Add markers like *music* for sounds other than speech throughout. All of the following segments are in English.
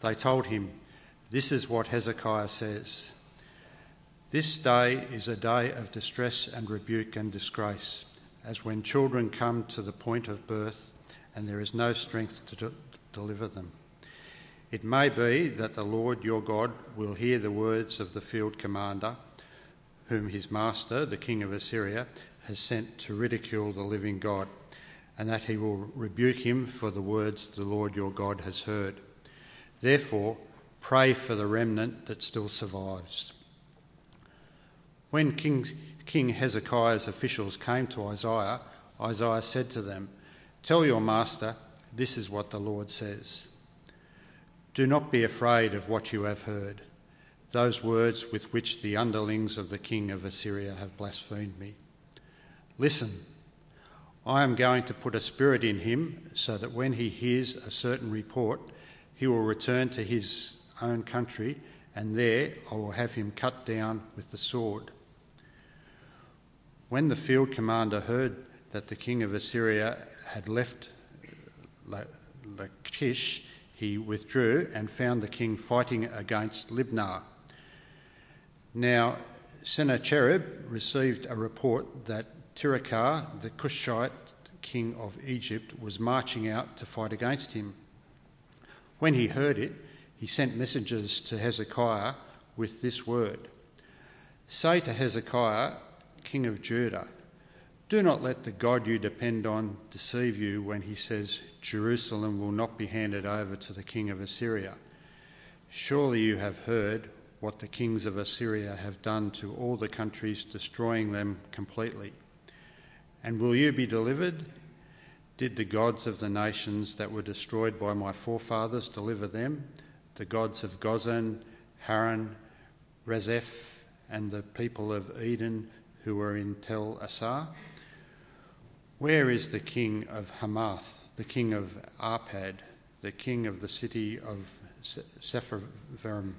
They told him, This is what Hezekiah says. This day is a day of distress and rebuke and disgrace, as when children come to the point of birth and there is no strength to de- deliver them. It may be that the Lord your God will hear the words of the field commander, whom his master, the king of Assyria, has sent to ridicule the living God, and that he will rebuke him for the words the Lord your God has heard. Therefore, pray for the remnant that still survives. When King, King Hezekiah's officials came to Isaiah, Isaiah said to them, Tell your master, this is what the Lord says. Do not be afraid of what you have heard, those words with which the underlings of the king of Assyria have blasphemed me. Listen, I am going to put a spirit in him so that when he hears a certain report, he will return to his own country, and there I will have him cut down with the sword. When the field commander heard that the king of Assyria had left uh, Lachish, he withdrew and found the king fighting against Libnah. Now, Sennacherib received a report that Tirhakah, the Cushite king of Egypt, was marching out to fight against him. When he heard it, he sent messengers to Hezekiah with this word Say to Hezekiah, king of Judah, do not let the God you depend on deceive you when he says, Jerusalem will not be handed over to the king of Assyria. Surely you have heard what the kings of Assyria have done to all the countries, destroying them completely. And will you be delivered? Did the gods of the nations that were destroyed by my forefathers deliver them? The gods of Gozan, Haran, Rezeph, and the people of Eden who were in Tel Assar? Where is the king of Hamath, the king of Arpad, the king of the city of Sepharvaim,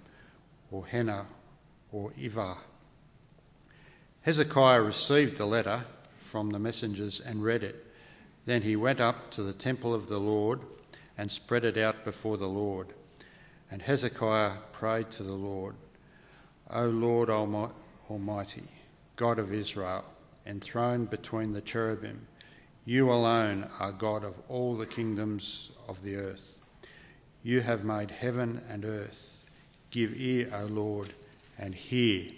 or Hena, or Ivah? Hezekiah received the letter from the messengers and read it. Then he went up to the temple of the Lord and spread it out before the Lord. And Hezekiah prayed to the Lord, O Lord Almighty, God of Israel, enthroned between the cherubim, you alone are God of all the kingdoms of the earth. You have made heaven and earth. Give ear, O Lord, and hear.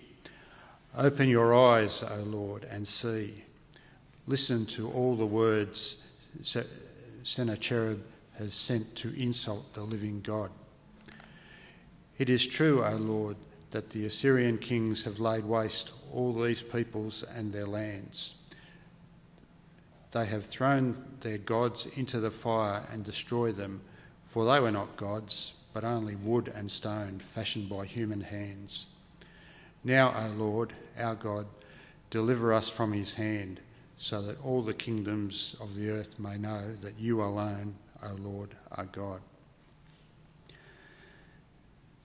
Open your eyes, O Lord, and see. Listen to all the words Sennacherib has sent to insult the living God. It is true, O Lord, that the Assyrian kings have laid waste all these peoples and their lands. They have thrown their gods into the fire and destroyed them, for they were not gods, but only wood and stone fashioned by human hands. Now, O Lord, our God, deliver us from his hand, so that all the kingdoms of the earth may know that you alone, O Lord, are God.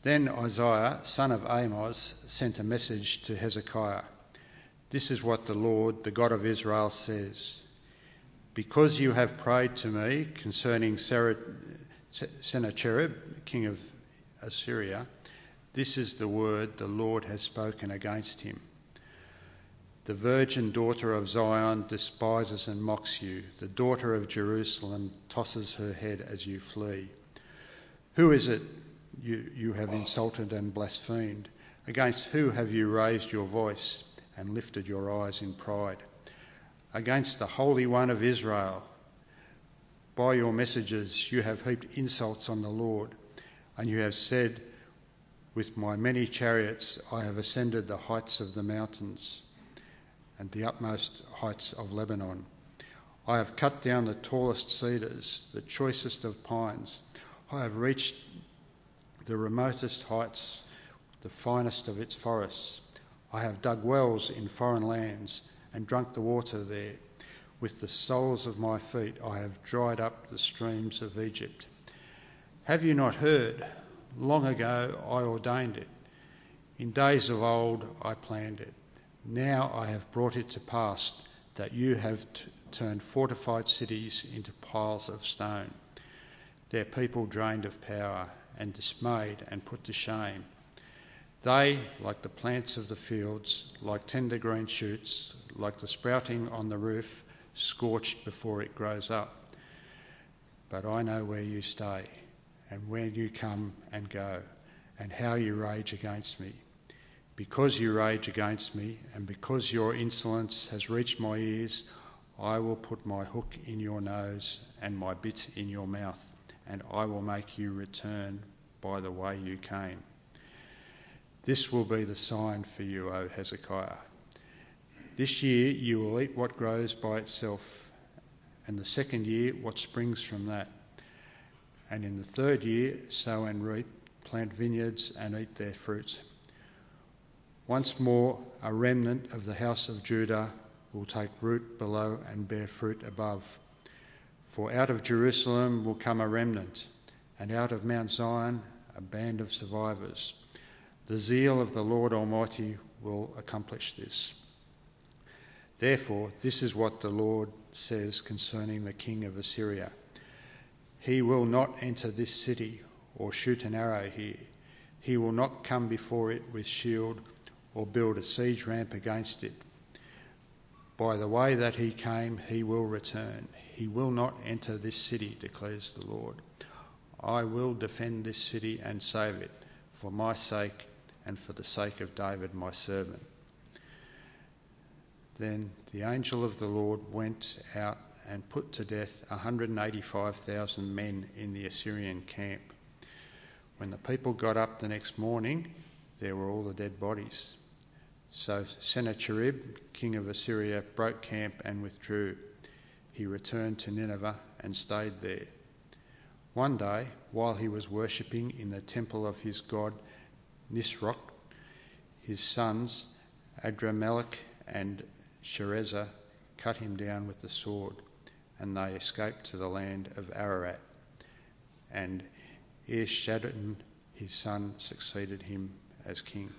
Then Isaiah, son of Amos, sent a message to Hezekiah. This is what the Lord, the God of Israel, says. Because you have prayed to me concerning Sennacherib, king of Assyria, this is the word the Lord has spoken against him. The virgin daughter of Zion despises and mocks you. The daughter of Jerusalem tosses her head as you flee. Who is it you, you have insulted and blasphemed? Against who have you raised your voice and lifted your eyes in pride? against the Holy One of Israel. By your messages you have heaped insults on the Lord, and you have said, With my many chariots I have ascended the heights of the mountains and the utmost heights of Lebanon. I have cut down the tallest cedars, the choicest of pines. I have reached the remotest heights, the finest of its forests. I have dug wells in foreign lands and drunk the water there. With the soles of my feet I have dried up the streams of Egypt. Have you not heard? Long ago I ordained it. In days of old I planned it. Now I have brought it to pass that you have t- turned fortified cities into piles of stone. their people drained of power and dismayed and put to shame. They, like the plants of the fields, like tender green shoots, like the sprouting on the roof, scorched before it grows up. But I know where you stay, and where you come and go, and how you rage against me. Because you rage against me, and because your insolence has reached my ears, I will put my hook in your nose and my bit in your mouth, and I will make you return by the way you came. This will be the sign for you, O Hezekiah. This year you will eat what grows by itself, and the second year what springs from that. And in the third year sow and reap, plant vineyards and eat their fruits. Once more, a remnant of the house of Judah will take root below and bear fruit above. For out of Jerusalem will come a remnant, and out of Mount Zion a band of survivors. The zeal of the Lord Almighty will accomplish this. Therefore, this is what the Lord says concerning the king of Assyria He will not enter this city or shoot an arrow here. He will not come before it with shield or build a siege ramp against it. By the way that he came, he will return. He will not enter this city, declares the Lord. I will defend this city and save it for my sake and for the sake of David, my servant. Then the angel of the Lord went out and put to death 185,000 men in the Assyrian camp. When the people got up the next morning, there were all the dead bodies. So Sennacherib, king of Assyria, broke camp and withdrew. He returned to Nineveh and stayed there. One day, while he was worshipping in the temple of his god Nisroch, his sons Adramelech and Sharezer cut him down with the sword, and they escaped to the land of Ararat. And Esarhaddon, his son, succeeded him as king.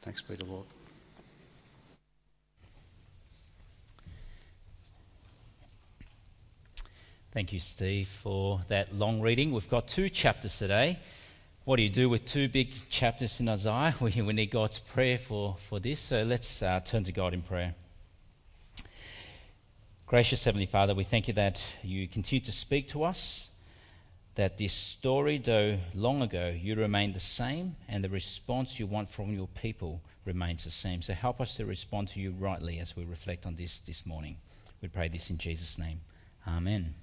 Thanks be to Lord. Thank you, Steve, for that long reading. We've got two chapters today. What do you do with two big chapters in Isaiah? *laughs* We, we need God's prayer for, for this. So let's uh, turn to God in prayer. Gracious Heavenly Father, we thank you that you continue to speak to us that this story, though long ago, you remain the same, and the response you want from your people remains the same. So help us to respond to you rightly as we reflect on this this morning. We pray this in Jesus' name. Amen.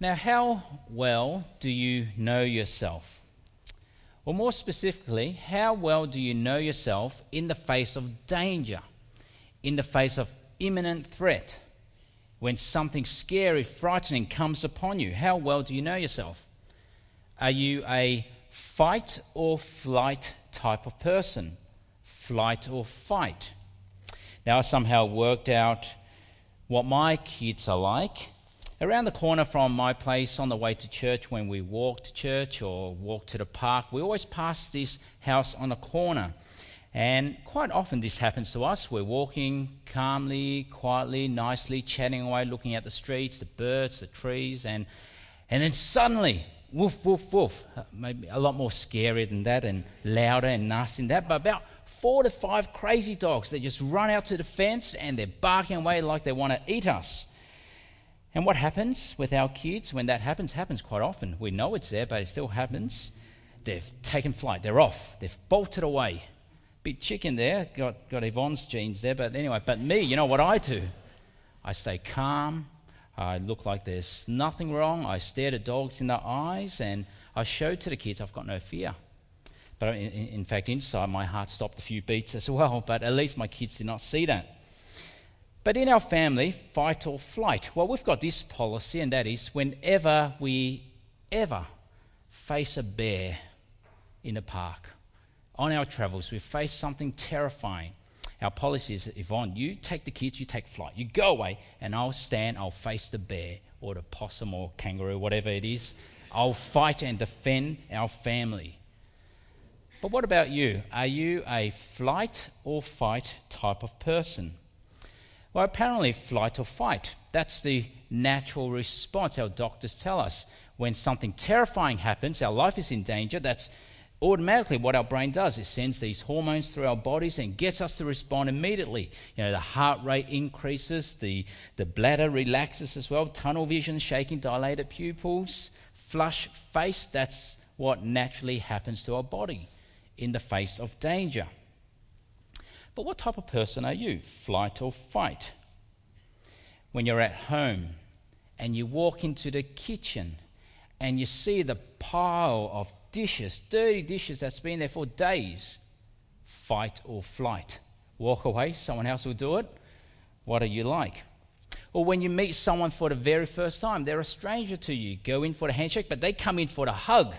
Now, how well do you know yourself? Or more specifically, how well do you know yourself in the face of danger, in the face of imminent threat? When something scary, frightening comes upon you? How well do you know yourself? Are you a fight or flight type of person? Flight or fight? Now, I somehow worked out what my kids are like. Around the corner from my place on the way to church, when we walk to church or walk to the park, we always pass this house on a corner. And quite often this happens to us. We're walking calmly, quietly, nicely, chatting away, looking at the streets, the birds, the trees, and, and then suddenly, woof, woof, woof. Uh, maybe a lot more scary than that and louder and nasty than that, but about four to five crazy dogs. They just run out to the fence and they're barking away like they want to eat us. And what happens with our kids when that happens? Happens quite often. We know it's there, but it still happens. They've taken flight. They're off. They've bolted away bit chicken there, got, got Yvonne's genes there, but anyway, but me, you know what I do? I stay calm, I look like there's nothing wrong, I stare at dogs in the eyes, and I show to the kids I've got no fear. But in, in fact, inside my heart stopped a few beats as well, *laughs* but at least my kids did not see that. But in our family, fight or flight, well, we've got this policy, and that is whenever we ever face a bear in a park, on our travels, we face something terrifying. Our policy is Yvonne, you take the kids, you take flight. You go away, and I'll stand, I'll face the bear or the possum or kangaroo, whatever it is. I'll fight and defend our family. But what about you? Are you a flight or fight type of person? Well, apparently, flight or fight. That's the natural response our doctors tell us. When something terrifying happens, our life is in danger, that's automatically what our brain does. is sends these hormones through our bodies and gets us to respond immediately. You know, the heart rate increases, the, the bladder relaxes as well, tunnel vision, shaking, dilated pupils, flush face. That's what naturally happens to our body in the face of danger. But what type of person are you? Flight or fight? When you're at home and you walk into the kitchen and you see the pile of dishes, dirty dishes that's been there for days, fight or flight. Walk away, someone else will do it. What are you like? Or when you meet someone for the very first time, they're a stranger to you, go in for the handshake, but they come in for the hug.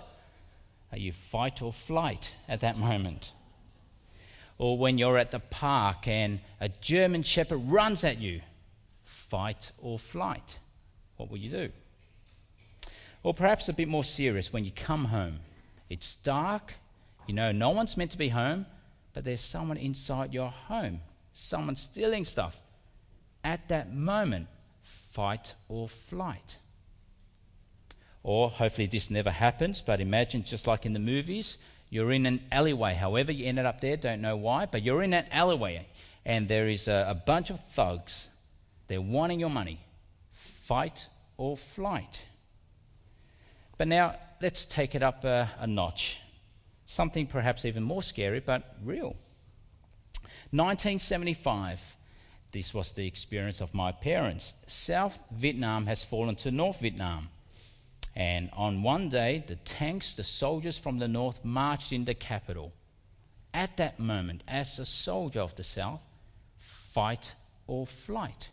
Are you fight or flight at that moment? Or when you're at the park and a German shepherd runs at you, fight or flight? What will you do? Or perhaps a bit more serious when you come home. It's dark, you know, no one's meant to be home, but there's someone inside your home, someone stealing stuff. At that moment, fight or flight. Or hopefully this never happens, but imagine just like in the movies, you're in an alleyway. However, you ended up there, don't know why, but you're in an alleyway and there is a, a bunch of thugs. They're wanting your money. Fight or flight. But now let's take it up a, a notch. Something perhaps even more scary, but real. 1975. This was the experience of my parents. South Vietnam has fallen to North Vietnam. And on one day, the tanks, the soldiers from the north, marched in the capital. At that moment, as a soldier of the south, fight or flight.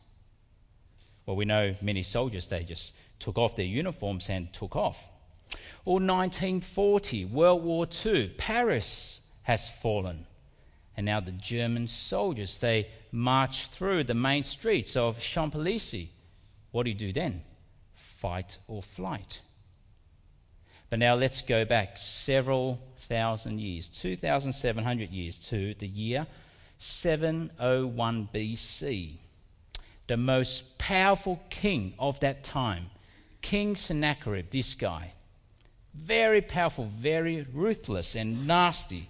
Well, we know many soldiers, they just took off their uniforms and took off. Or 1940, World War II, Paris has fallen. And now the German soldiers, they march through the main streets of Champs Elysees. What do you do then? Fight or flight. But now let's go back several thousand years, 2,700 years, to the year 701 BC. The most powerful king of that time, King Sennacherib, this guy, very powerful, very ruthless and nasty,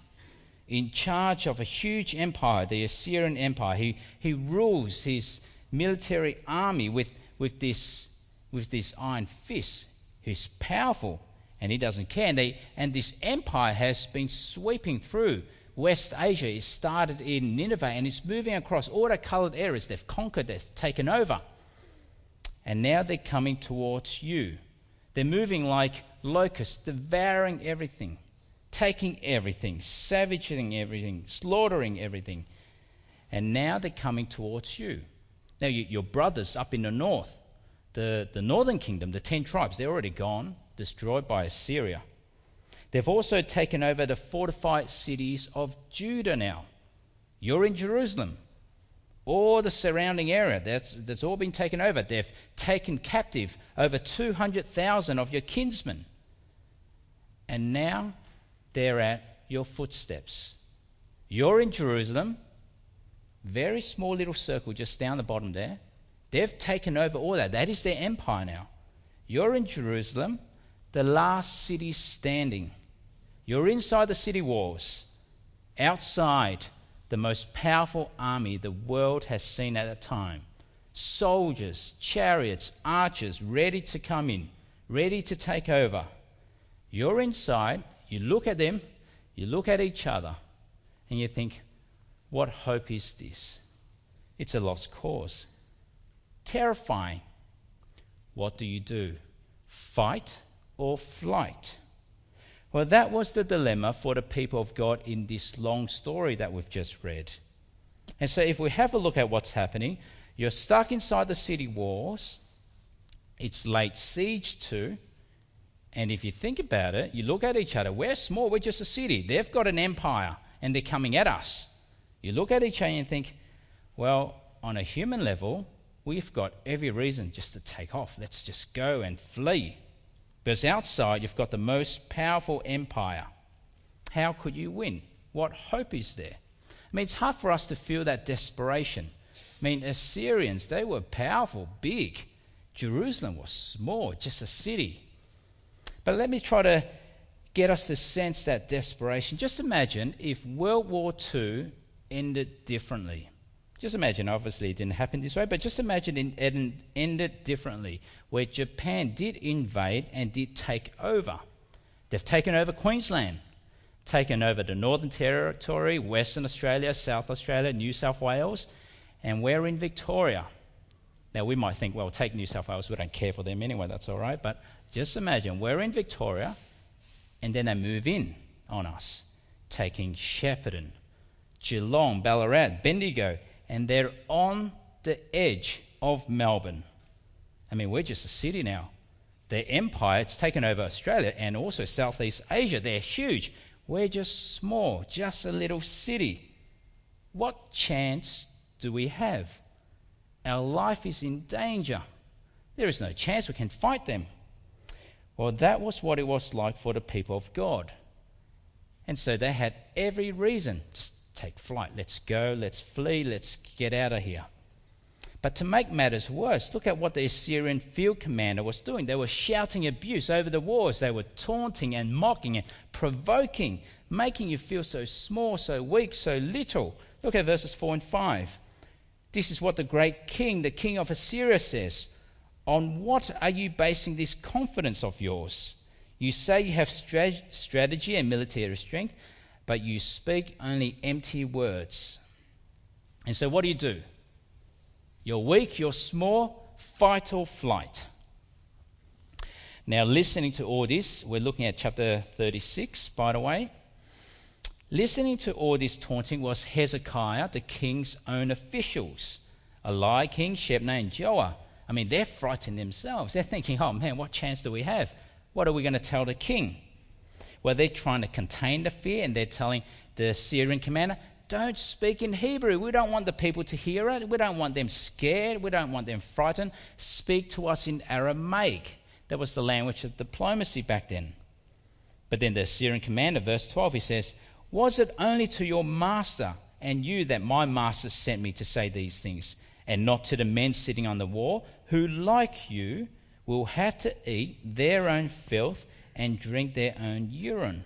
in charge of a huge empire, the Assyrian Empire. He, he rules his military army with, with, this, with this iron fist. He's powerful and he doesn't care. And, they, and this empire has been sweeping through West Asia. It started in Nineveh and it's moving across all the colored areas. They've conquered, they've taken over. And now they're coming towards you. They're moving like locusts, devouring everything, taking everything, savaging everything, slaughtering everything. And now they're coming towards you. Now, you, your brothers up in the north, the, the northern kingdom, the ten tribes, they're already gone destroyed by Assyria. They've also taken over the fortified cities of Judah now. You're in Jerusalem. or the surrounding area, that's, that's all been taken over. They've taken captive over 200,000 of your kinsmen. And now they're at your footsteps. You're in Jerusalem, very small little circle just down the bottom there. They've taken over all that. That is their empire now. You're in Jerusalem the last city standing. You're inside the city walls, outside the most powerful army the world has seen at the time. Soldiers, chariots, archers ready to come in, ready to take over. You're inside, you look at them, you look at each other, and you think, what hope is this? It's a lost cause. Terrifying. What do you do? Fight? or flight? Well, that was the dilemma for the people of God in this long story that we've just read. And so, if we have a look at what's happening, you're stuck inside the city walls, it's laid siege to, and if you think about it, you look at each other, we're small, we're just a city. They've got an empire, and they're coming at us. You look at each other and think, well, on a human level, we've got every reason just to take off. Let's just go and flee. Because outside, you've got the most powerful empire. How could you win? What hope is there? I mean, it's hard for us to feel that desperation I mean, Assyrians, they were powerful, big. Jerusalem was small, just a city. But let me try to get us to sense that desperation. Just imagine if World War II ended differently. Just imagine, obviously, it didn't happen this way, but just imagine it ended differently, where Japan did invade and did take over. They've taken over Queensland, taken over the Northern Territory, Western Australia, South Australia, New South Wales, and we're in Victoria. Now, we might think, well, take New South Wales, we don't care for them anyway, that's all right. But just imagine, we're in Victoria, and then they move in on us, taking Shepparton, Geelong, Ballarat, Bendigo, and they're on the edge of Melbourne. I mean, we're just a city now. Their empire, it's taken over Australia and also Southeast Asia. They're huge. We're just small, just a little city. What chance do we have? Our life is in danger. There is no chance we can fight them. Well, that was what it was like for the people of God. And so they had every reason just take flight. Let's go, let's flee, let's get out of here. But to make matters worse, look at what the Assyrian field commander was doing. They were shouting abuse over the walls. They were taunting and mocking and provoking, making you feel so small, so weak, so little. Look at verses 4 and 5. This is what the great king, the king of Assyria, says On what are you basing this confidence of yours? You say you have strategy and military strength, but you speak only empty words. And so, what do you do? You're weak, you're small, fight or flight. Now, listening to all this, we're looking at chapter 36, by the way. Listening to all this taunting was Hezekiah, the king's own officials. Eliakim, Shebna, and Joah. I mean, they're frightened themselves. They're thinking, oh man, what chance do we have? What are we going to tell the king? Well, they're trying to contain the fear and they're telling the Syrian commander, don't speak in Hebrew. We don't want the people to hear it. We don't want them scared. We don't want them frightened. Speak to us in Aramaic. That was the language of diplomacy back then. But then the Syrian commander, verse 12, he says, Was it only to your master and you that my master sent me to say these things, and not to the men sitting on the wall, who, like you, will have to eat their own filth and drink their own urine.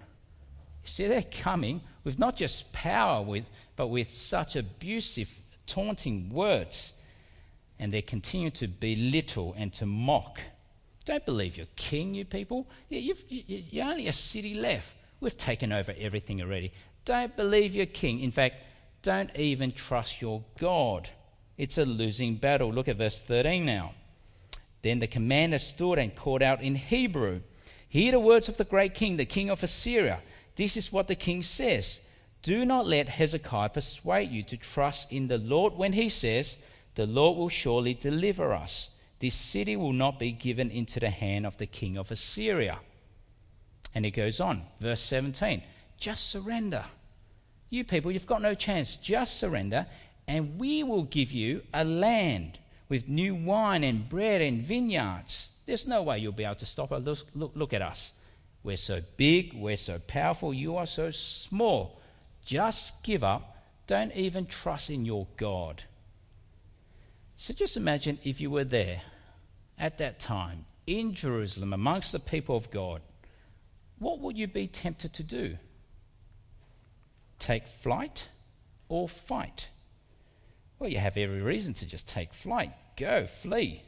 You see, they're coming with not just power, with, but with such abusive, taunting words. And they continue to belittle and to mock. Don't believe your king, you people. You've, you're only a city left. We've taken over everything already. Don't believe your king. In fact, don't even trust your God. It's a losing battle. Look at verse 13 now. Then the commander stood and called out in Hebrew Hear the words of the great king, the king of Assyria. This is what the king says Do not let Hezekiah persuade you to trust in the Lord when he says, The Lord will surely deliver us. This city will not be given into the hand of the king of Assyria. And he goes on, verse 17 Just surrender. You people, you've got no chance. Just surrender, and we will give you a land with new wine and bread and vineyards. There's no way you'll be able to stop us. Look, look, look at us. We're so big, we're so powerful, you are so small. Just give up. Don't even trust in your God. So just imagine if you were there at that time in Jerusalem amongst the people of God. What would you be tempted to do? Take flight or fight? Well, you have every reason to just take flight. Go, flee.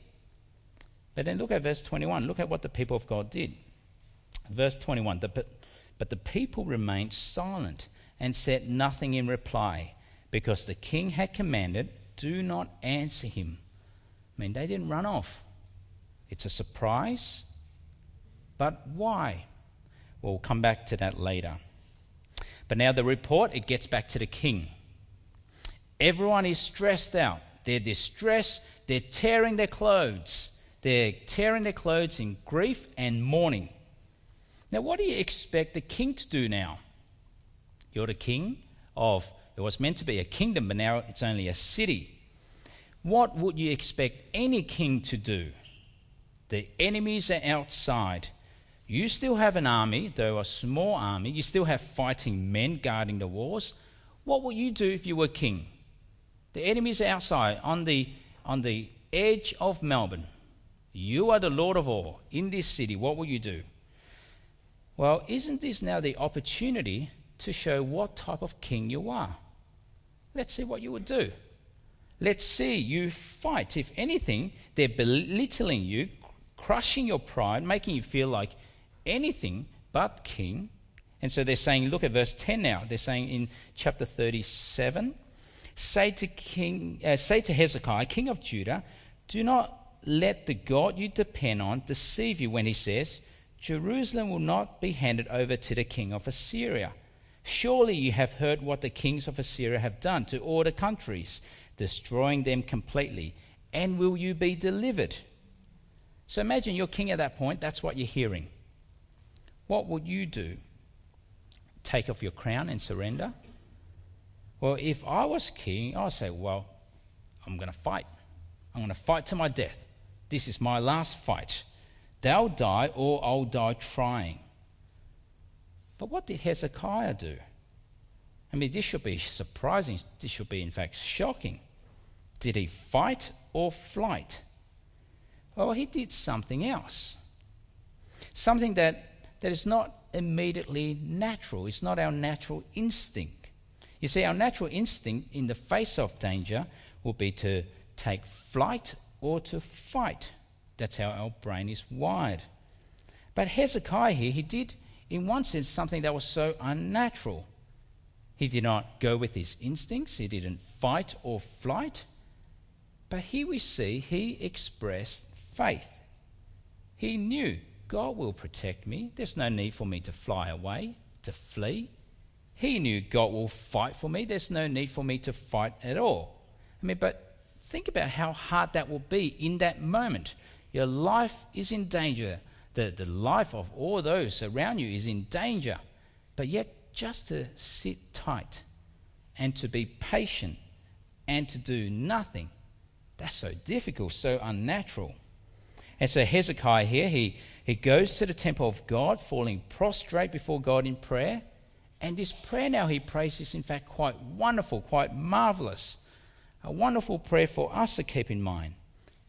But then look at verse 21. Look at what the people of God did. Verse 21 But, but the people remained silent and said nothing in reply because the king had commanded, Do not answer him. I mean, they didn't run off. It's a surprise. But why? Well, we'll come back to that later. But now the report, it gets back to the king. Everyone is stressed out. They're distressed. They're tearing their clothes. They're tearing their clothes in grief and mourning. Now, what do you expect the king to do now? You're the king of, it was meant to be a kingdom, but now it's only a city. What would you expect any king to do? The enemies are outside. You still have an army, though a small army. You still have fighting men guarding the walls. What would you do if you were king? The enemy is outside on the, on the edge of Melbourne. You are the Lord of all in this city. What will you do? Well, isn't this now the opportunity to show what type of king you are? Let's see what you would do. Let's see you fight. If anything, they're belittling you, crushing your pride, making you feel like anything but king. And so they're saying, look at verse 10 now. They're saying in chapter 37, say to, king, uh, say to Hezekiah, king of Judah, do not let the God you depend on deceive you when he says, Jerusalem will not be handed over to the king of Assyria. Surely you have heard what the kings of Assyria have done to all the countries, destroying them completely. And will you be delivered? So imagine you're king at that point, that's what you're hearing. What would you do? Take off your crown and surrender? Well, if I was king, I'd say, Well, I'm going to fight. I'm going to fight to my death. This is my last fight. They'll die or I'll die trying. But what did Hezekiah do? I mean, this should be surprising. This should be, in fact, shocking. Did he fight or flight? Well, he did something else. Something that, that is not immediately natural. It's not our natural instinct. You see, our natural instinct in the face of danger will be to take flight or to fight. That's how our brain is wired. But Hezekiah here, he did, in one sense, something that was so unnatural. He did not go with his instincts, he didn't fight or flight. But here we see he expressed faith. He knew God will protect me. There's no need for me to fly away, to flee. He knew God will fight for me. There's no need for me to fight at all. I mean, but think about how hard that will be in that moment. Your life is in danger. The, the life of all those around you is in danger. But yet, just to sit tight and to be patient and to do nothing, that's so difficult, so unnatural. And so Hezekiah here, he, he goes to the temple of God, falling prostrate before God in prayer. And this prayer now he prays is, in fact, quite wonderful, quite marvelous. A wonderful prayer for us to keep in mind.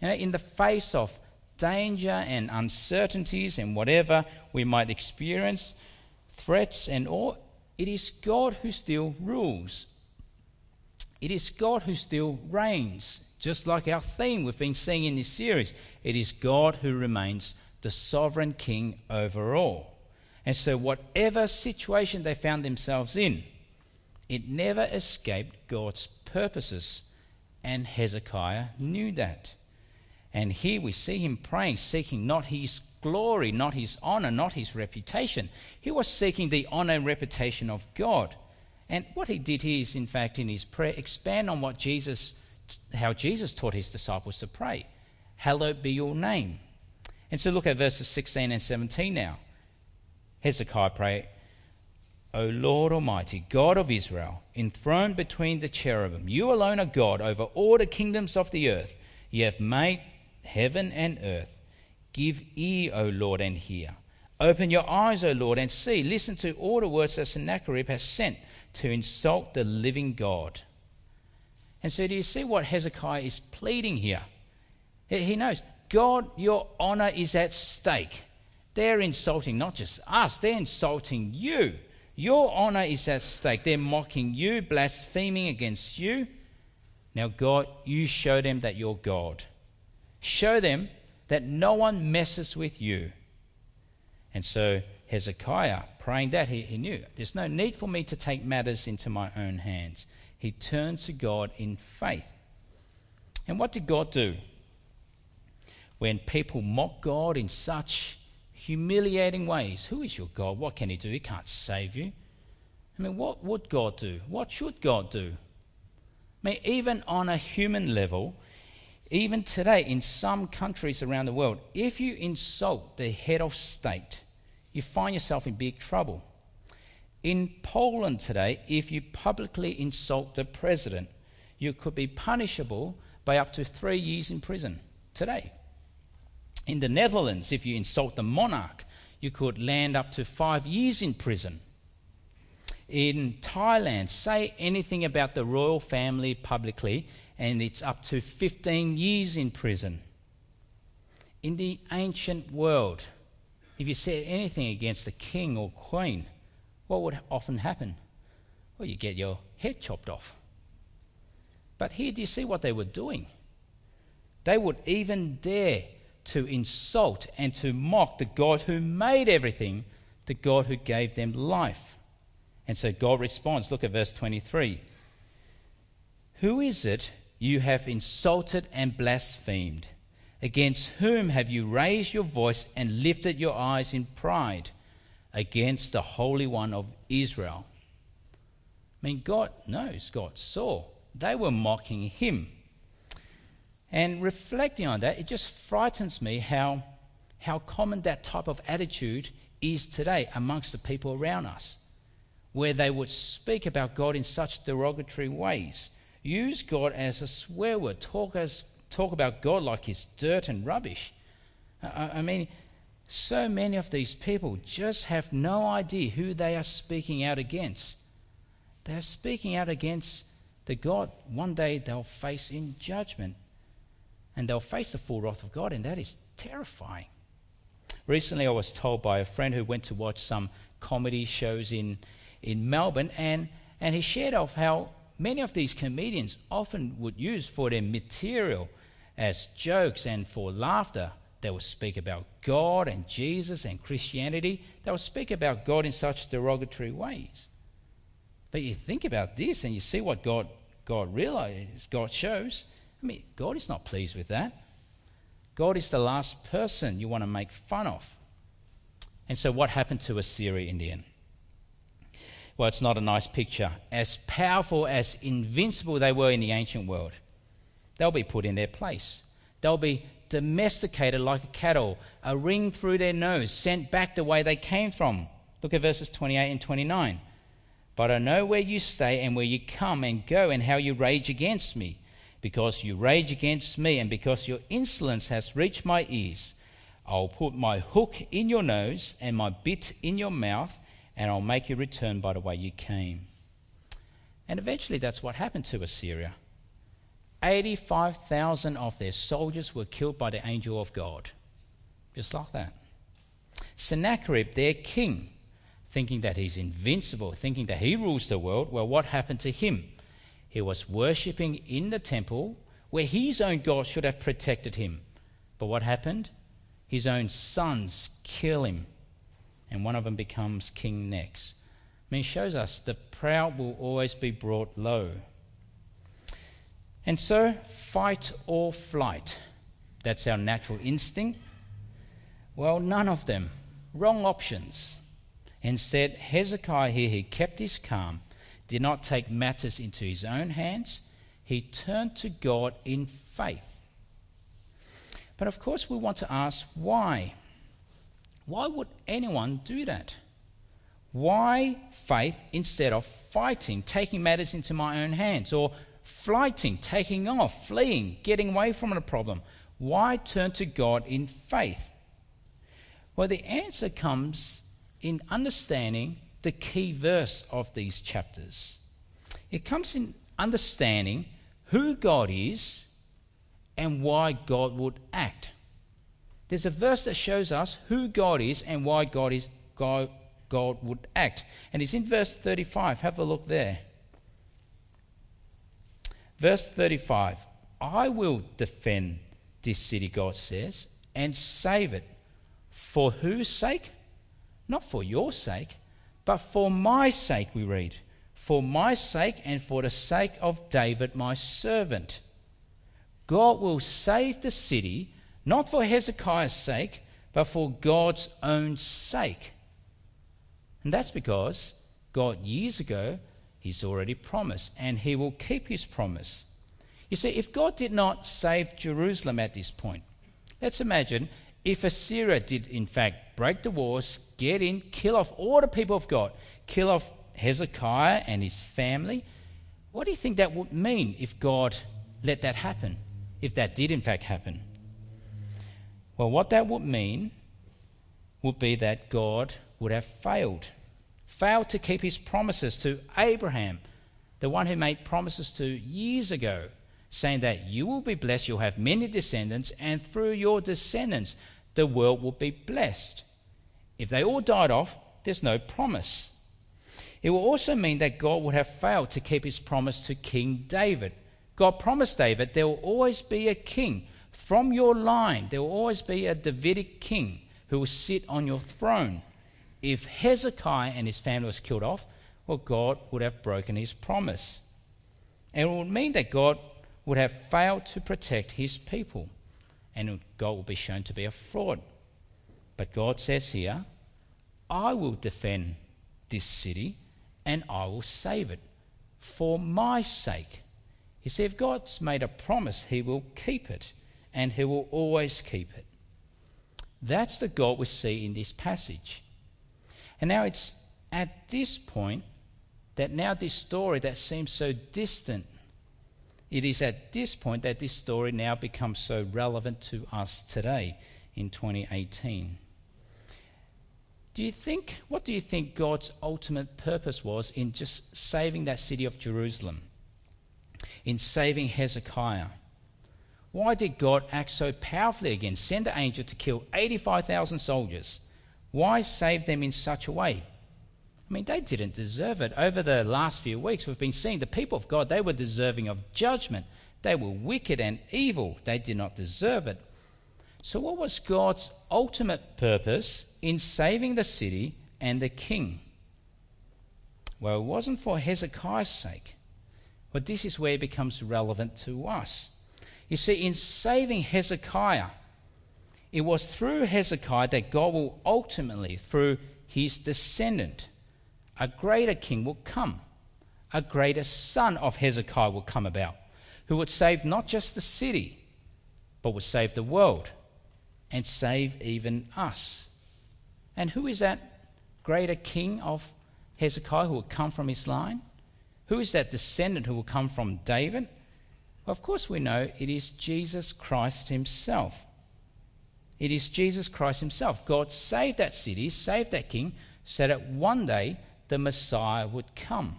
You know, in the face of danger and uncertainties and whatever we might experience, threats and all, it is God who still rules. It is God who still reigns, just like our theme we've been seeing in this series. It is God who remains the sovereign king over all. And so, whatever situation they found themselves in, it never escaped God's purposes. And Hezekiah knew that. And here we see him praying, seeking not his glory, not his honor, not his reputation. He was seeking the honor and reputation of God. And what he did here is, in fact, in his prayer, expand on what Jesus, how Jesus taught his disciples to pray. Hallowed be your name. And so look at verses 16 and 17 now. Hezekiah prayed, O Lord Almighty, God of Israel, enthroned between the cherubim, you alone are God over all the kingdoms of the earth. You have made heaven and earth. Give ear, O Lord, and hear. Open your eyes, O Lord, and see. Listen to all the words that Sennacherib has sent to insult the living God. And so, do you see what Hezekiah is pleading here? He knows, God, your honor is at stake. They're insulting not just us, they're insulting you. Your honor is at stake. They're mocking you, blaspheming against you. Now, God, you show them that you're God. Show them that no one messes with you. And so Hezekiah, praying that, he, he knew there's no need for me to take matters into my own hands. He turned to God in faith. And what did God do? When people mock God in such humiliating ways, who is your God? What can He do? He can't save you. I mean, what would God do? What should God do? I mean, even on a human level, even today, in some countries around the world, if you insult the head of state, you find yourself in big trouble. In Poland today, if you publicly insult the president, you could be punishable by up to three years in prison today. In the Netherlands, if you insult the monarch, you could land up to five years in prison. in Thailand say anything about the royal family publicly, and it's up to 15 years in prison. In the ancient world, if you said anything against the king or queen, what would often happen? Well, you get your head chopped off. But here, do you see what they were doing? They would even dare to insult and to mock the God who made everything, the God who gave them life. And so God responds. Look at verse 23. Who is it you have insulted and blasphemed? Against whom have you raised your voice and lifted your eyes in pride? Against the Holy One of Israel. I mean, God knows, God saw. They were mocking him. And reflecting on that, it just frightens me how, how common that type of attitude is today amongst the people around us, where they would speak about God in such derogatory ways, use God as a swear word, talk, as, talk about God like he's dirt and rubbish. I, I mean, so many of these people just have no idea who they are speaking out against. They're speaking out against the God one day they'll face in judgment and they'll face the full wrath of God, and that is terrifying. Recently, I was told by a friend who went to watch some comedy shows in, in Melbourne, and, and he shared of how many of these comedians often would use for their material as jokes and for laughter. They would speak about God and Jesus and Christianity. They would speak about God in such derogatory ways. But you think about this and you see what God, God realizes, God shows. I mean, God is not pleased with that. God is the last person you want to make fun of. And so, what happened to Assyria in the end? Well, it's not a nice picture. As powerful, as invincible they were in the ancient world, they'll be put in their place. They'll be domesticated like a cattle, a ring through their nose, sent back the way they came from. Look at verses 28 and 29. But I know where you stay and where you come and go and how you rage against me because you rage against me and because your insolence has reached my ears. I'll put my hook in your nose and my bit in your mouth, and I'll make you return by the way you came. And eventually, that's what happened to Assyria. 85,000 of their soldiers were killed by the angel of God. Just like that. Sennacherib, their king, thinking that he's invincible, thinking that he rules the world, well, what happened to him? He was worshipping in the temple where his own God should have protected him. But what happened? His own sons kill him, and one of them becomes king next. I mean, it shows us the proud will always be brought low. And so, fight or flight. That's our natural instinct. Well, none of them. Wrong options. Instead, Hezekiah here, he kept his calm did not take matters into his own hands. He turned to God in faith. But of course, we want to ask why? Why would anyone do that? Why faith instead of fighting, taking matters into my own hands, or flighting, taking off, fleeing, getting away from the problem? Why turn to God in faith? Well, the answer comes in understanding the key verse of these chapters. It comes in understanding who God is and why God would act. There's a verse that shows us who God is and why God is God, God would act. And it's in verse 35. Have a look there. Verse 35 I will defend this city, God says, and save it. For whose sake? Not for your sake, but for my sake, we read, for my sake and for the sake of David, my servant. God will save the city, not for Hezekiah's sake, but for God's own sake. And that's because God, years ago, He's already promised, and He will keep His promise. You see, if God did not save Jerusalem at this point, let's imagine if Assyria did, in fact, break the walls, get in, kill off all the people of God, kill off Hezekiah and his family, what do you think that would mean if God let that happen? If that did, in fact, happen? Well, what that would mean would be that God would have failed. failed to keep his promises to Abraham, the one who made promises to years ago, saying that you will be blessed, you'll have many descendants, and through your descendants the world will be blessed. If they all died off, there's no promise. It will also mean that God would have failed to keep his promise to King David. God promised David there will always be a king from your line, there will always be a Davidic king who will sit on your throne. If Hezekiah and his family was killed off, well, God would have broken his promise. And it would mean that God would have failed to protect his people, and God will be shown to be a fraud. But God says here, I will defend this city and I will save it for my sake. You see, if God's made a promise, He will keep it and He will always keep it. That's the God we see in this passage. And now it's at this point that now this story that seems so distant, it is at this point that this story now becomes so relevant to us today in 2018. Do you think, what do you think God's ultimate purpose was in just saving that city of Jerusalem? In saving Hezekiah? Why did God act so powerfully again, send an angel to kill 85,000 soldiers? Why save them in such a way? I mean, they didn't deserve it. Over the last few weeks, we've been seeing the people of God, they were deserving of judgment. They were wicked and evil. They did not deserve it. So, what was God's ultimate purpose in saving the city and the king? Well, it wasn't for Hezekiah's sake, but this is where it becomes relevant to us. You see, in saving Hezekiah, it was through Hezekiah that God will ultimately, through his descendant, a greater king will come. A greater son of Hezekiah will come about, who would save not just the city, but would save the world and save even us. And who is that greater king of Hezekiah who will come from his line? Who is that descendant who will come from David? Well, of course, we know it is Jesus Christ himself. It is Jesus Christ himself. God saved that city, saved that king, so that one day the Messiah would come.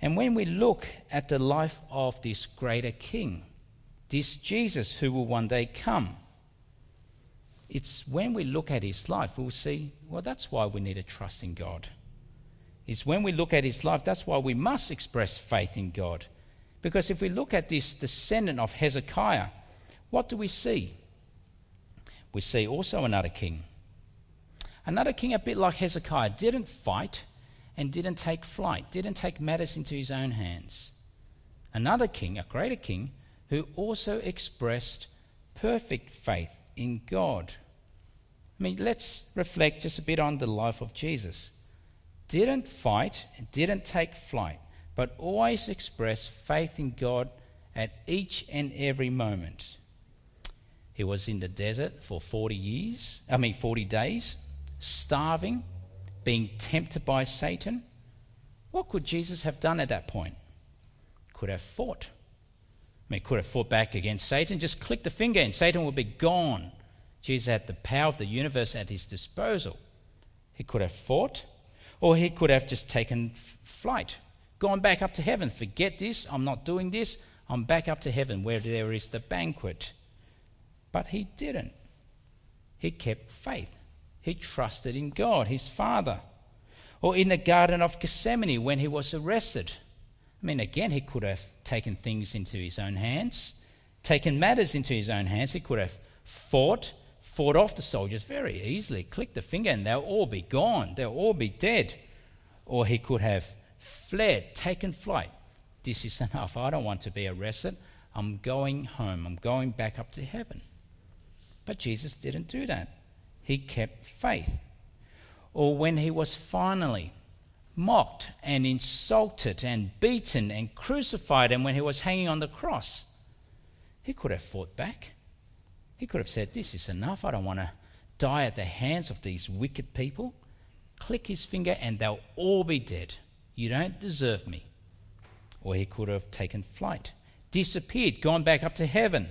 And when we look at the life of this greater king, this Jesus who will one day come, it's when we look at his life, we'll see, well, that's why we need to trust in God. It's when we look at his life, that's why we must express faith in God. Because if we look at this descendant of Hezekiah, what do we see? We see also another king. Another king, a bit like Hezekiah, didn't fight and didn't take flight, didn't take matters into his own hands. Another king, a greater king, who also expressed perfect faith in God. I mean, let's reflect just a bit on the life of Jesus. Didn't fight, didn't take flight, but always expressed faith in God at each and every moment. He was in the desert for 40 years, I mean 40 days, starving, being tempted by Satan. What could Jesus have done at that point? Could have fought. I mean, could have fought back against Satan, just click the finger and Satan would be gone. Jesus had the power of the universe at his disposal. He could have fought, or he could have just taken flight, gone back up to heaven. Forget this, I'm not doing this, I'm back up to heaven where there is the banquet. But he didn't. He kept faith. He trusted in God, his Father. Or in the Garden of Gethsemane when he was arrested. I mean, again, he could have taken things into his own hands, taken matters into his own hands. He could have fought, fought off the soldiers very easily, click the finger, and they'll all be gone. They'll all be dead. Or he could have fled, taken flight. This is *laughs* enough. I don't want to be arrested. I'm going home. I'm going back up to heaven. But Jesus didn't do that. He kept faith. Or when he was finally mocked and insulted and beaten and crucified, and when he was hanging on the cross, he could have fought back. He could have said, This is enough. I don't want to die at the hands of these wicked people. Click his finger, and they'll all be dead. You don't deserve me. Or he could have taken flight, disappeared, gone back up to heaven.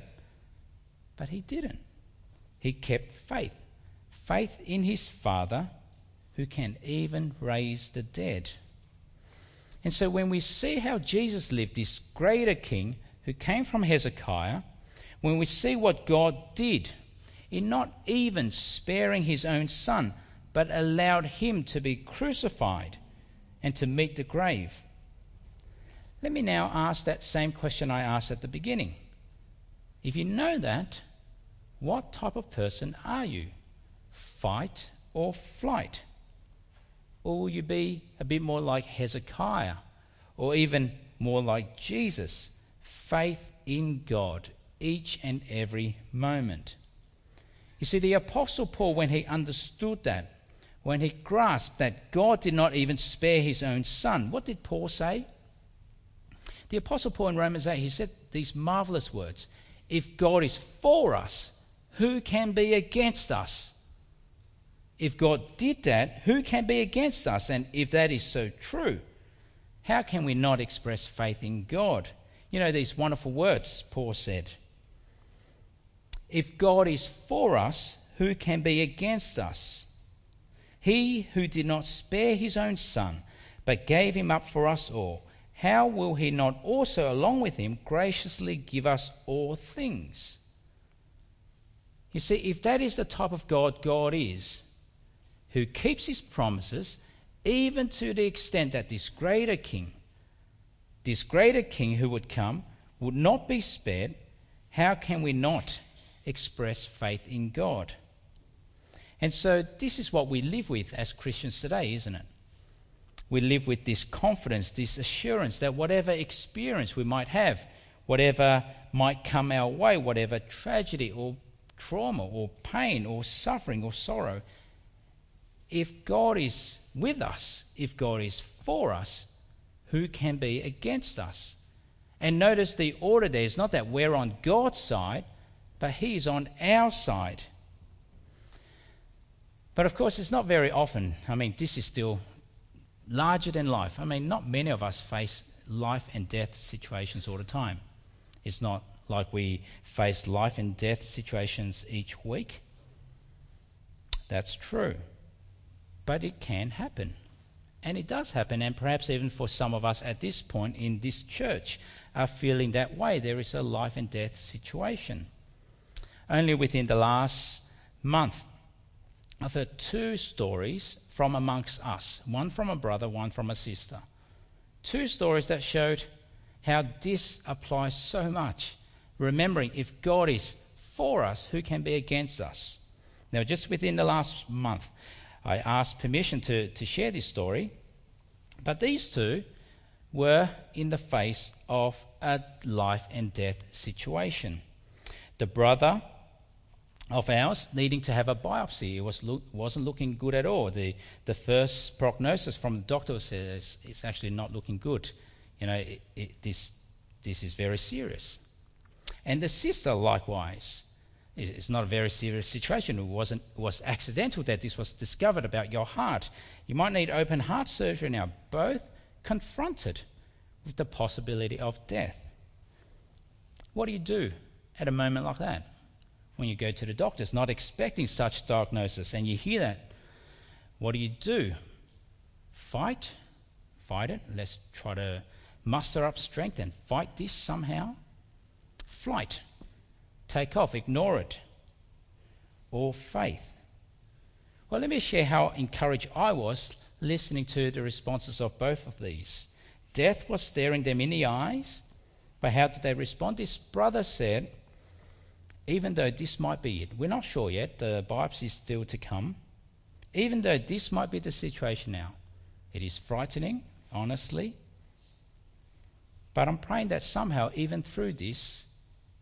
But he didn't. He kept faith faith in his Father who can even raise the dead. And so when we see how Jesus lived, this greater king who came from Hezekiah, when we see what God did in not even sparing his own son, but allowed him to be crucified and to meet the grave. Let me now ask that same question I asked at the beginning. If you know that, what type of person are you? Fight or flight? Or will you be a bit more like Hezekiah or even more like Jesus? Faith in God each and every moment. You see, the Apostle Paul, when he understood that, when he grasped that God did not even spare his own son, what did Paul say? The Apostle Paul in Romans 8, he said these marvelous words If God is for us, who can be against us? If God did that, who can be against us? And if that is so true, how can we not express faith in God? You know, these wonderful words Paul said. If God is for us, who can be against us? He who did not spare his own son, but gave him up for us all, how will he not also, along with him, graciously give us all things? You see, if that is the type of God God is, who keeps his promises, even to the extent that this greater king, this greater king who would come, would not be spared, how can we not express faith in God? And so, this is what we live with as Christians today, isn't it? We live with this confidence, this assurance that whatever experience we might have, whatever might come our way, whatever tragedy or trauma or pain or suffering or sorrow, if God is with us, if God is for us, who can be against us? And notice the order there is not that we're on God's side, but He's on our side. But of course, it's not very often. I mean, this is still larger than life. I mean, not many of us face life and death situations all the time. It's not like we face life and death situations each week. That's true. But it can happen. And it does happen. And perhaps even for some of us at this point in this church are feeling that way. There is a life and death situation. Only within the last month, I've heard two stories from amongst us one from a brother, one from a sister. Two stories that showed how this applies so much remembering if God is for us, who can be against us? Now, just within the last month, I asked permission to, to share this story, but these two were in the face of a life and death situation. The brother of ours needing to have a biopsy. It was look, wasn't looking good at all. The, the first prognosis from the doctor says it's actually not looking good. You know, it, it, this, this is very serious. And the sister, likewise, it's not a very serious situation. It wasn't it was accidental that this was discovered about your heart. You might need open heart surgery now. Both confronted with the possibility of death. What do you do at a moment like that? When you go to the doctors, not expecting such diagnosis, and you hear that, what do you do? Fight? Fight it? Let's try to muster up strength and fight this somehow? flight, take off, ignore it, or faith. Well, let me share how encouraged I was listening to the responses of both of these. Death was staring them in the eyes, but how did they respond? This brother said, even though this might be it, we're not sure yet, the biopsy is still to come. Even though this might be the situation now, it is frightening, honestly. But I'm praying that somehow, even through this,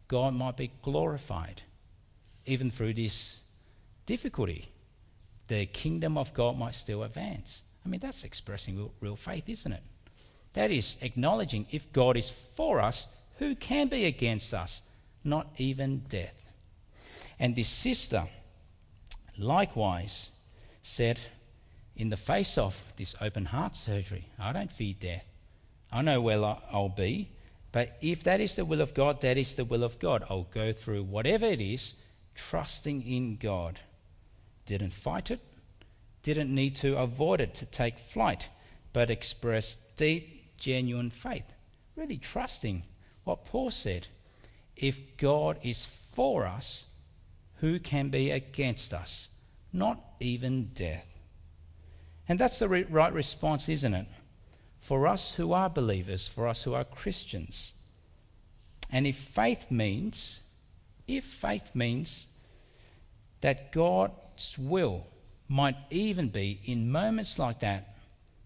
God might be glorified. Even through this difficulty, the kingdom of God might still advance. I mean, that's expressing real, real faith, isn't it? That is acknowledging if God is for us, who can be against us? Not even death. And this sister, likewise, said, in the face of this open heart surgery, I don't fear death. I know where I'll be. But if that is the will of God, that is the will of God. I'll go through whatever it is, trusting in God. Didn't fight it, didn't need to avoid it to take flight, but expressed deep, genuine faith, really trusting what Paul said. If God is for us, who can be against us? Not even death. And that's the right response, isn't it? For us who are believers, for us who are Christians. And if faith means, if faith means that God's will might even be in moments like that,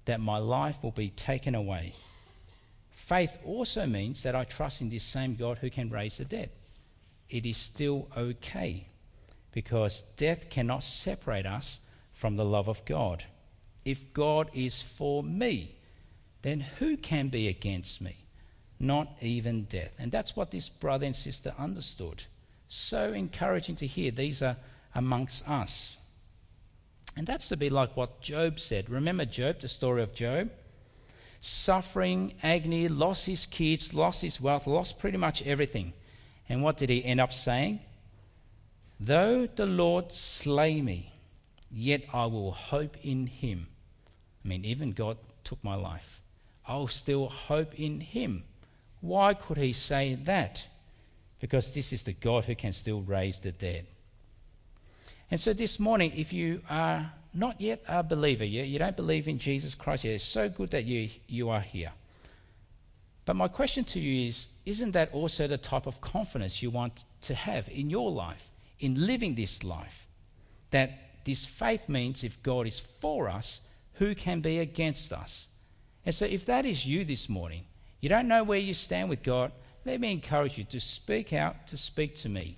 that my life will be taken away. Faith also means that I trust in this same God who can raise the dead. It is still okay because death cannot separate us from the love of God. If God is for me, then who can be against me? Not even death. And that's what this brother and sister understood. So encouraging to hear. These are amongst us. And that's to be like what Job said. Remember Job, the story of Job? Suffering, agony, lost his kids, lost his wealth, lost pretty much everything. And what did he end up saying? Though the Lord slay me, yet I will hope in him. I mean, even God took my life. I'll still hope in him. Why could he say that? Because this is the God who can still raise the dead. And so this morning, if you are not yet a believer, you, you don't believe in Jesus Christ yet, it's so good that you, you are here. But my question to you is isn't that also the type of confidence you want to have in your life, in living this life? That this faith means if God is for us, who can be against us? And so, if that is you this morning, you don't know where you stand with God, let me encourage you to speak out, to speak to me.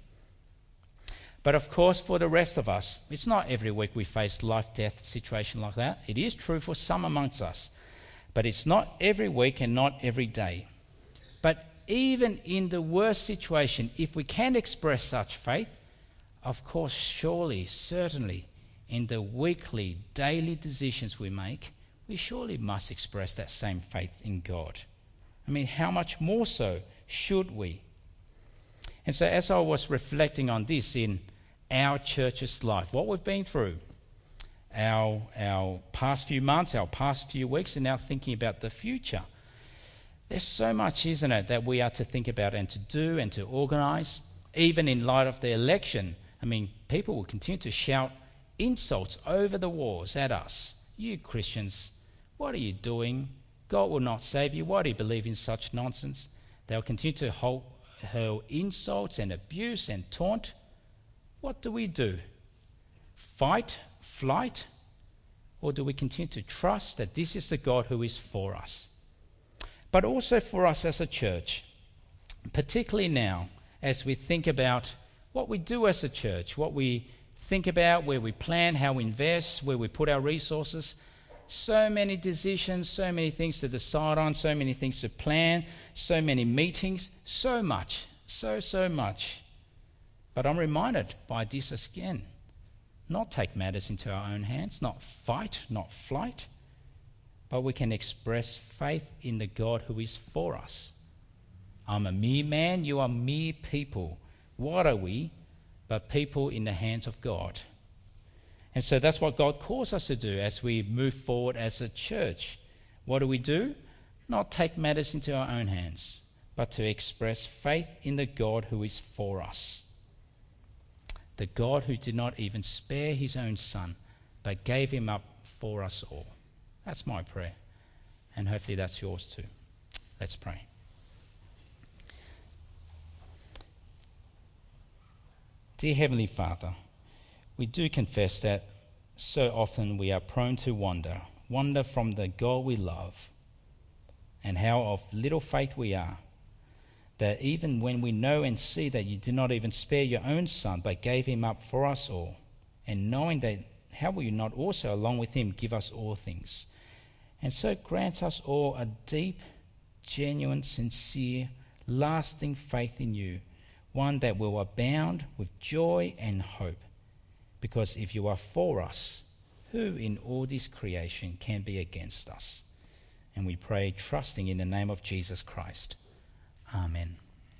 But of course, for the rest of us, it's not every week we face life death situation like that. It is true for some amongst us, but it's not every week and not every day. But even in the worst situation, if we can express such faith, of course, surely, certainly, in the weekly, daily decisions we make, we surely must express that same faith in God. I mean, how much more so should we? And so, as I was reflecting on this in our church's life, what we've been through, our, our past few months, our past few weeks, and now thinking about the future. There's so much, isn't it, that we are to think about and to do and to organise, even in light of the election. I mean, people will continue to shout insults over the walls at us. You Christians, what are you doing? God will not save you. Why do you believe in such nonsense? They'll continue to hurl insults and abuse and taunt what do we do? Fight, flight, or do we continue to trust that this is the God who is for us? But also for us as a church, particularly now as we think about what we do as a church, what we think about, where we plan, how we invest, where we put our resources. So many decisions, so many things to decide on, so many things to plan, so many meetings, so much, so, so much. But I'm reminded by this again not take matters into our own hands, not fight, not flight, but we can express faith in the God who is for us. I'm a mere man, you are mere people. What are we but people in the hands of God? And so that's what God calls us to do as we move forward as a church. What do we do? Not take matters into our own hands, but to express faith in the God who is for us the God who did not even spare his own son, but gave him up for us all. That's my prayer. And hopefully that's yours too. Let's pray. Dear Heavenly Father, we do confess that so often we are prone to wander, wander from the God we love, and how of little faith we are that even when we know and see that you did not even spare your own son, but gave him up for us all, and knowing that, how will you not also, along with him, give us all things? And so grant us all a deep, genuine, sincere, lasting faith in you, one that will abound with joy and hope. Because if you are for us, who in all this creation can be against us? And we pray, trusting in the name of Jesus Christ. Amen.